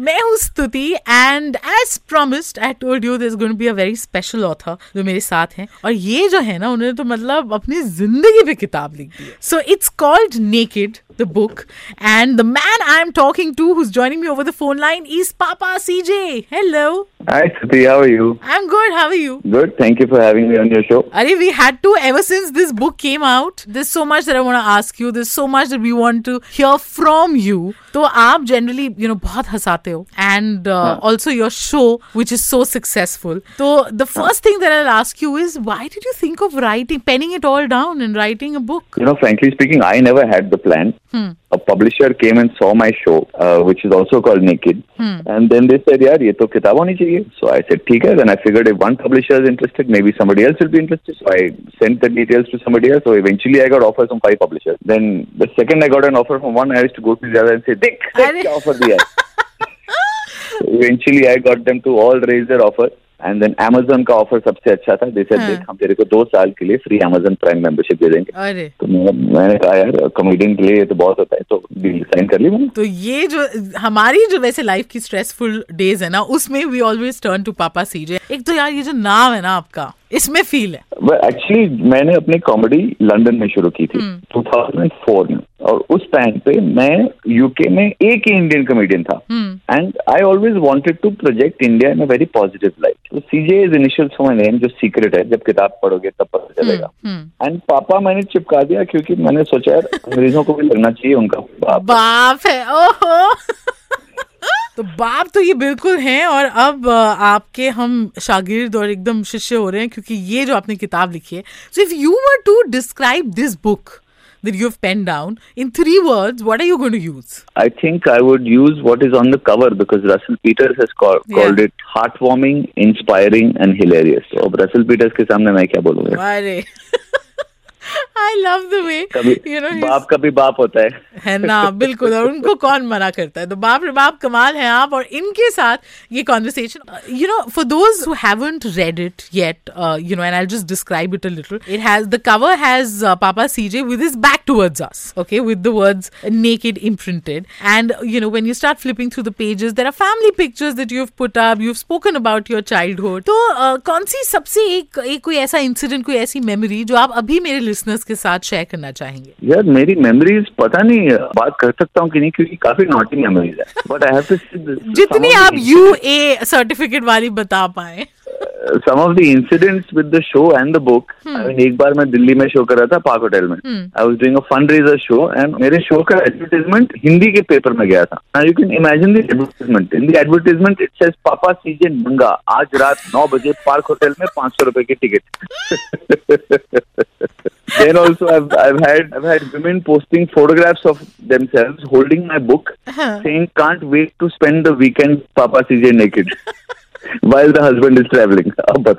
मैं हूँ Stuti and as promised I told you this going be a very special author जो मेरे साथ हैं और ये जो है ना उन्होंने तो मतलब अपनी जिंदगी पे किताब लिख दी so it's called naked the book and the man I am talking to who is joining me over the phone line is Papa CJ hello Hi Stutee, how are you? I'm good. How are you? Good. Thank you for having me on your show. Ari, we had to ever since this book came out. There's so much that I want to ask you. There's so much that we want to hear from you. तो आप generally you know बहुत हंसाते हो। and uh, also your show, which is so successful. So the first thing that I'll ask you is, why did you think of writing, penning it all down and writing a book? You know, frankly speaking, I never had the plan. A publisher came and saw my show, uh, which is also called Naked, and then they said, "यार ये तो किताब होनी चाहिए." So I said, "ठीक है." Then I figured if one publisher is interested, maybe somebody else will be interested. So I sent the details to somebody else. So eventually, I got offers from five publishers. Then the second I got an offer from one, I used to go to the other and say, "देख, देख अरे। क्या offer दिया है." I got them to all raise their offer. And then Amazon का offer सबसे अच्छा था जैसे said हाँ। देख हम तेरे को दो साल के लिए फ्री Amazon प्राइम मेंबरशिप दे देंगे तो मैंने कहा यार कॉमेडियन के लिए तो बहुत होता है तो डील साइन कर ली मैंने तो ये जो हमारी जो वैसे लाइफ की स्ट्रेसफुल डेज़ है ना उसमें we always turn to Papa CJ एक तो यार ये जो नाम है ना आपका इसमें फील है। एक्चुअली मैंने अपनी कॉमेडी लंदन में शुरू की थी 2004 में। और उस टाइम पे मैं यूके में एक ही इंडियन कॉमेडियन था। And I always wanted to project India in a very positive light तो CJ is initial my name जो सीक्रेट है जब किताब पढ़ोगे तब पता चलेगा। एंड पापा मैंने चिपका दिया क्योंकि मैंने सोचा यार अंग्रेज़ों को भी लगना चाहिए उनका बाप बाप है ओहो। तो बाप तो ये बिल्कुल हैं और अब आपके हम शागिर्द और एकदम शिष्य हो रहे हैं क्योंकि ये जो आपने किताब लिखी है so if you were to describe this book that you have penned down in three words what are you going to use I think I would use what is on the cover because Russell Peters has call, Yeah. called it heartwarming, inspiring, and hilarious. So Russell Peters के सामने मैं क्या बोलूँगा अरे I love the way कभी you know he's- बाप का भी बाप होता है। है ना बिल्कुल और उनको कौन मना करता है? तो बाप रे बाप कमाल है आप और इनके साथ ये conversation you know for those who haven't read it yet you know and I just describe it a little it has the cover has Papa CJ with his back towards us okay with the words naked imprinted. And you know when you start flipping through the pages there are family pictures that you've put up you've spoken about your childhood. तो uh, कौन सी सबसे एक एक कोई ऐसा incident कोई ऐसी memory जो आप अभी मेरे लिसनर्स के साथ शेयर करना चाहेंगे? यार मेरी मेमोरीज पता नहीं बात कर सकता हूँ कि नहीं क्योंकि काफ़ी नॉटी मेमोरीज है। बट आई हैव टू जितनी आप यू ए सर्टिफिकेट वाली बता पाए। Some of the incidents with the show and the book एक बार मैं दिल्ली में शो कर रहा था पार्क होटल में। I was doing a fund raiser show and मेरे शो का एडवर्टाइजमेंट हिंदी के पेपर में गया था। You can imagine the advertisement in the advertisement it says Papa CJ नंगा आज रात नौ बजे पार्क होटल में पाँच सौ रुपए की ticket then also I've, I've had I've had women posting photographs of themselves holding my book huh. saying can't wait to spend the weekend Papa CJ naked. while the husband is traveling. Ab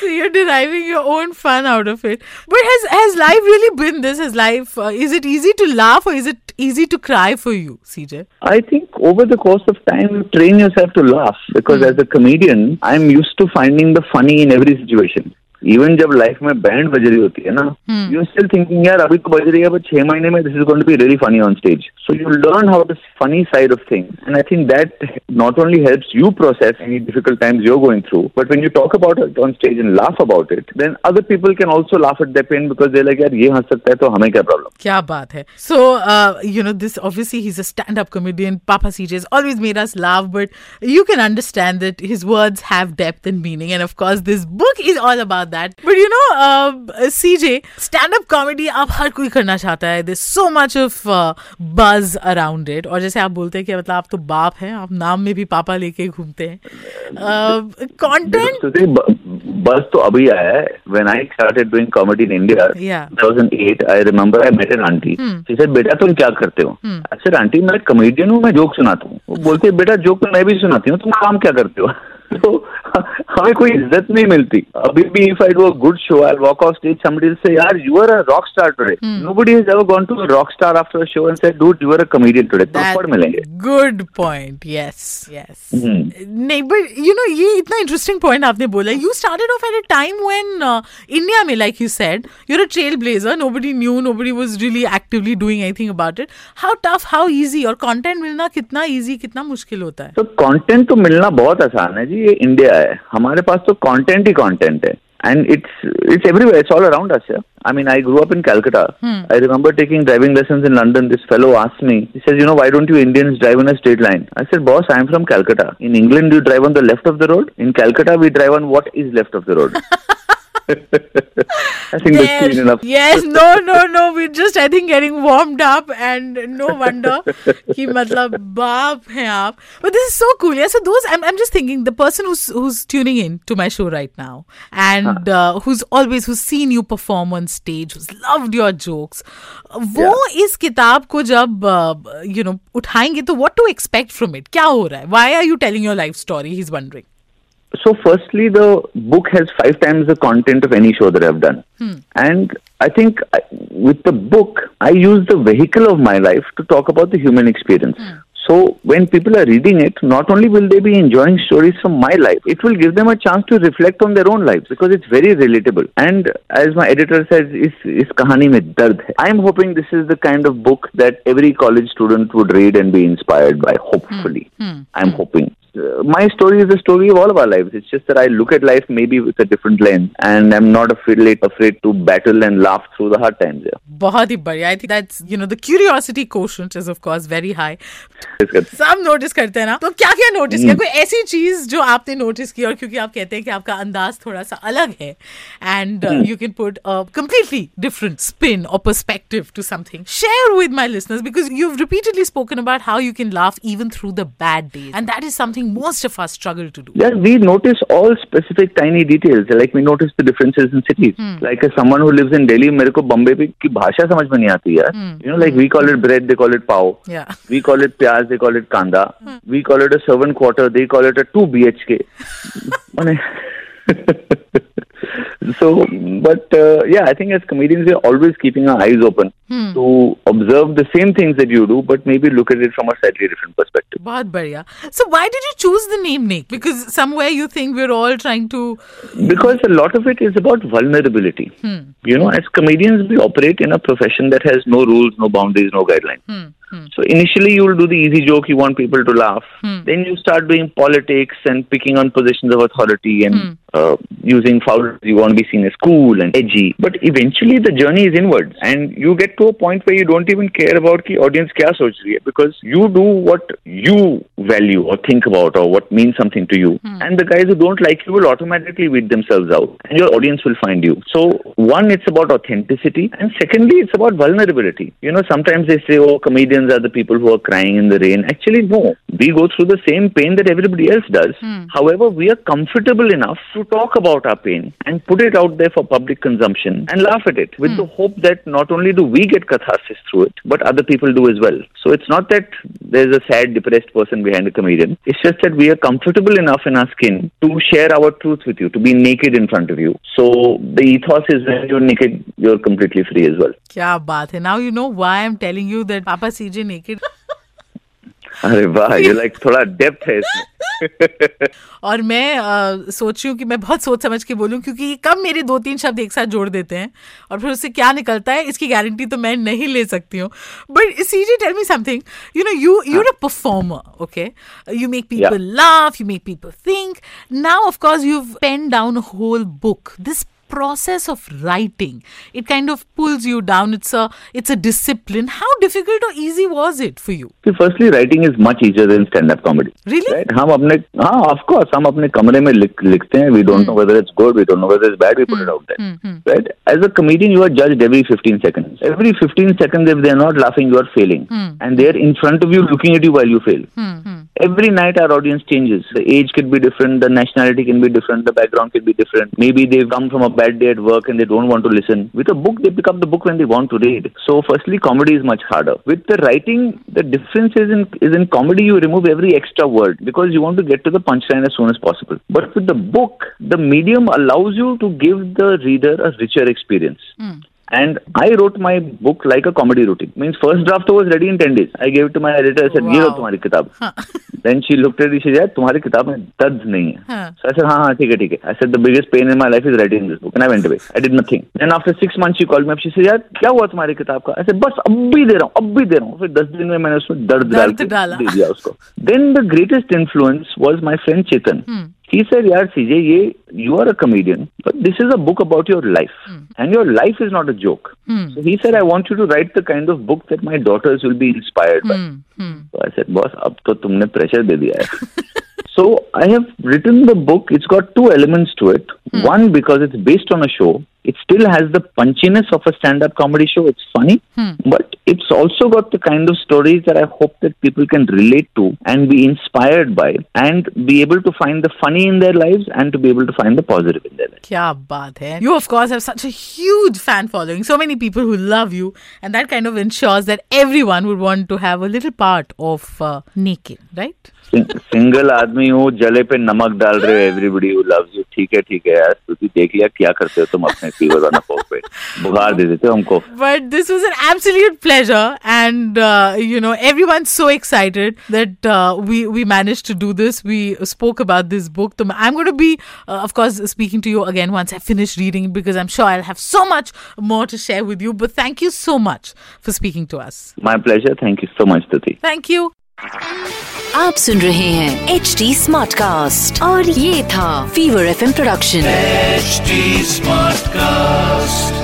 so you're deriving your own fun out of it. But has has life really been this? Has life uh, is it easy to laugh or is it easy to cry for you, CJ? I think over the course of time, train yourself to laugh because mm. as a comedian, I'm used to finding the funny in every situation. Even जब life में band बज रही होती है ना you still thinking यार अभी तो बज रही है बट छह महीने में this is going to be really funny on stage so you learn how the funny side of things and I think that not only helps you process any difficult times you going through but when you talk about it on stage and laugh about it then other people can also laugh at the pen because they like यार ये हंस सकता है तो हमें क्या problem क्या बात है so uh, you know this obviously he's a stand-up comedian papa cj has always made us laugh but you can understand that his words have depth and meaning and of course this book is all about that. But you know, uh, CJ, stand-up comedy आप हर कोई करना चाहता है. There's so much of uh, buzz around it. और जैसे आप बोलते हैं कि मतलब आप तो बाप हैं, आप नाम में भी पापा लेके घूमते हैं. Uh, see, buzz तो अभी आया है. When I started doing comedy in India, Yeah. 2008, I remember I met an auntie. She said, बेटा तुम क्या करते हो? I said, आंटी मैं कमेडियन हूँ, मैं जोक सुनाता हूँ. वो बोलते हैं, बेटा जोक तो मैं भी सुनाती हूँ, तुम काम क्या करते हो? तो हमें कोई इज़्ज़त नहीं मिलती। अभी भी if I do a good show I walk off stage समी से यार you are a rock star today nobody has ever gone to a rock star after a show and said dude you are a comedian today थप्पड़ मिलेंगे। Good point yes yes नहीं but you know ये इतना interesting point आपने बोला। You started off at a time when India में like you said you are a trail blazer nobody knew nobody was really actively doing anything about it how tough how easy और content मिलना कितना easy कितना मुश्किल होता है? तो content तो मिलना बहुत आसान है जी ये इंडिया है। हमारे पास तो कंटेंट ही कंटेंट है and it's it's everywhere. It's all around us. Yeah, I mean, I grew up in Calcutta. Hmm. I remember taking driving lessons in London. This fellow asked me, he says, you know, why don't you Indians drive on a straight line? I said, boss, I am from Calcutta. In England, you drive on the left of the road. In Calcutta, we drive on what is left of the road. I think that's There. clean enough. Yes, no, no, no. We're just, I think, getting warmed up, and no wonder कि मतलब बाप हैं आप. But this is so cool. Yeah. So those, I'm, I'm just thinking, the person who's who's tuning in to my show right now, and uh, who's always who's seen you perform on stage, who's loved your jokes, वो इस किताब को जब uh, you know उठाएंगे तो what to expect from it? क्या हो रहा है? Why are you telling your life story? He's wondering. So, firstly, the book has five times the content of any show that I've done. Hmm. And I think I, with the book, I use the vehicle of my life to talk about the human experience. Hmm. So, when people are reading it, not only will they be enjoying stories from my life, it will give them a chance to reflect on their own lives because it's very relatable. And as my editor says, is is kahani mein dard hai. I'm hoping this is the kind of book that every college student would read and be inspired by. Hopefully, hmm. I'm hoping Uh, my story is the story of all of our lives. It's just that I look at life maybe with a different lens, and I'm not afraid afraid to battle and laugh through the hard times. Yeah. बहुत ही बढ़िया. I think that's you know the curiosity quotient is of course very high. It's good. सब notice करते हैं ना तो क्या क्या notice किया कोई ऐसी चीज जो आपने नोटिस की और क्योंकि आप कहते हैं कि आपका अंदाज थोड़ा सा अलग है and you can put a completely different spin or perspective to something share with my listeners because you've repeatedly spoken about how you can laugh even through the bad days and that is something most of us struggle to do Yeah, we notice all specific tiny details. Like we notice the differences in cities. Like as someone who lives in Delhi, मेरे को बम्बे पे की भाषा समझ में नहीं आती यार. You know, like we call it bread, they call it pav. Yeah. We call it pyaz, they call it kanda. We call it a servant quarter, they call it a two BHK. So, but uh, yeah, I think as comedians, we're always keeping our eyes open hmm. to observe the same things that you do, but maybe look at it from a slightly different perspective. Bahut. So, why did you choose the name Nick? Because somewhere you think we're all trying to. Because a lot of it is about vulnerability. Hmm. You know, as comedians, we operate in a profession that has no rules, no boundaries, no guidelines. Hmm. Hmm. So initially, you will do the easy joke, you want people to laugh. Hmm. Then you start doing politics and picking on positions of authority and hmm. uh, using foul. You want to be seen as cool and edgy. But eventually, the journey is inwards, and you get to a point where you don't even care about the audience kya soch rahi hai because you do what you value or think about or what means something to you. And the guys who don't like you will automatically weed themselves out, and your audience will find you. So one, it's about authenticity, and secondly, it's about vulnerability. You know, sometimes they say, "Oh, comedians are the people who are crying in the rain." Actually, no. We go through the same pain that everybody else does. Hmm. However, we are comfortable enough to talk about our pain and put it out there for public consumption and laugh at it with hmm. the hope that not only do we get catharsis through it, but other people do as well. So it's not that there's a sad, depressed person behind a comedian. It's just that we are comfortable enough in our skin to share our truth with you, to be naked in front of you. So the ethos is when you're naked, you're completely free as well. Kya baat hai. Now you know why I'm telling you that Papa CJ naked. अरे वाह ये like थोड़ा depth है इसमें। और मैं सोच रही हूँ कि मैं बहुत सोच समझ के बोलूँ क्योंकि ये कम मेरे दो तीन शब्द एक साथ जोड़ देते हैं और फिर उससे क्या निकलता है इसकी गारंटी तो मैं नहीं ले सकती हूँ। But C J tell me something you know you you are a performer okay you make people laugh you make people think now of course you pen down whole book this process of writing. It kind of pulls you down. It's a it's a discipline. How difficult or easy was it for you? See, firstly, writing is much easier than stand-up comedy. Really? Right? हम अपने हाँ of course हम अपने कमरे में लिख, लिखते हैं. We don't know whether it's good. We don't know whether it's bad. We put it out there. Right? As a comedian, you are judged every 15 seconds. Every 15 seconds, if they are not laughing, you are failing, and they are in front of you looking at you while you fail. Every night, our audience changes. The age could be different. The nationality can be different. The background can be different. Maybe they've come from a bad day at work and they don't want to listen. With a book, they pick up the book when they want to read. So, firstly, comedy is much harder. With the writing, the difference is in is in comedy. You remove every extra word because you want to get to the punchline as soon as possible. But with the book, the medium allows you to give the reader a richer experience. Hmm. And I wrote my book like a comedy routine. Means first draft was ready in 10 days. I gave it to my editor. I said, ये लो Wow. तुम्हारी किताब. then she looked at it. She said, तुम्हारी किताब में दर्द नहीं है. Huh. So I said, हाँ हाँ ठीक है ठीक है. I said, the biggest pain in my life is writing this book. And I went away. I did nothing. Then after six months she called me up. She said, यार क्या हुआ तुम्हारी किताब का? I said, बस अब भी दे रहा हूँ, अब भी दे रहा हूँ. फिर दस दिन में मैंने उसमें दर्द डाल के दे दिया उसको. Then the greatest influence was my friend Chetan. he said, Yeah, CJ, you are a comedian, but this is a book about your life, mm. and your life is not a joke. Mm. So he said, I want you to write the kind of book that my daughters will be inspired mm. by. Hmm. Hmm. So I said, Boss, ab to tumne pressure de diya hai. so I have written the book. It's got two elements to it. Hmm. One, because it's based on a show, It still has the punchiness of a stand-up comedy show. It's funny, but it's also got the kind of stories that I hope that people can relate to and be inspired by, and be able to find the funny in their lives and to be able to find the positive in their lives. क्या बात है You of course have such a huge fan following. So many people who love you, and that kind of ensures that everyone would want to have a little part of uh, Naked, right? सिं- single आदमी हूँ जले पे नमक डाल रहे हो everybody who loves you ठीक है ठीक है यार तुझे देख लिया क्या करते हो तुम अपने फीवर on a forfeit. बुखार But this was an absolute pleasure, and uh, you know everyone's so excited that uh, we we managed to do this. We spoke about this book. I'm going to be, uh, of course, speaking to you again once I finish reading because I'm sure I'll have so much more to share with you. But thank you so much for speaking to us. My pleasure. Thank you so much, Stutee. Thank you. आप सुन रहे हैं H D smart cast और ये था fever F production HD Smartcast.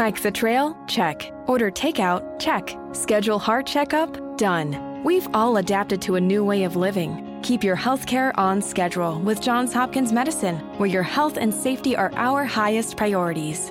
Hike the trail? Check. Order takeout? Check. Schedule heart checkup? Done. We've all adapted to a new way of living. Keep your healthcare on schedule with Johns Hopkins Medicine, where your health and safety are our highest priorities.